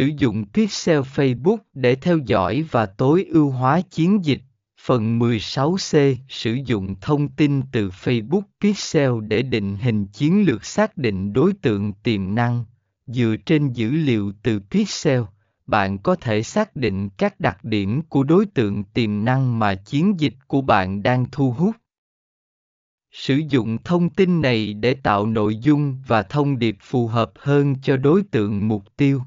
Sử dụng Pixel Facebook để theo dõi và tối ưu hóa chiến dịch. Phần 16C Sử dụng thông tin từ Facebook Pixel để định hình chiến lược xác định đối tượng tiềm năng. Dựa trên dữ liệu từ Pixel, bạn có thể xác định các đặc điểm của đối tượng tiềm năng mà chiến dịch của bạn đang thu hút. Sử dụng thông tin này để tạo nội dung và thông điệp phù hợp hơn cho đối tượng mục tiêu.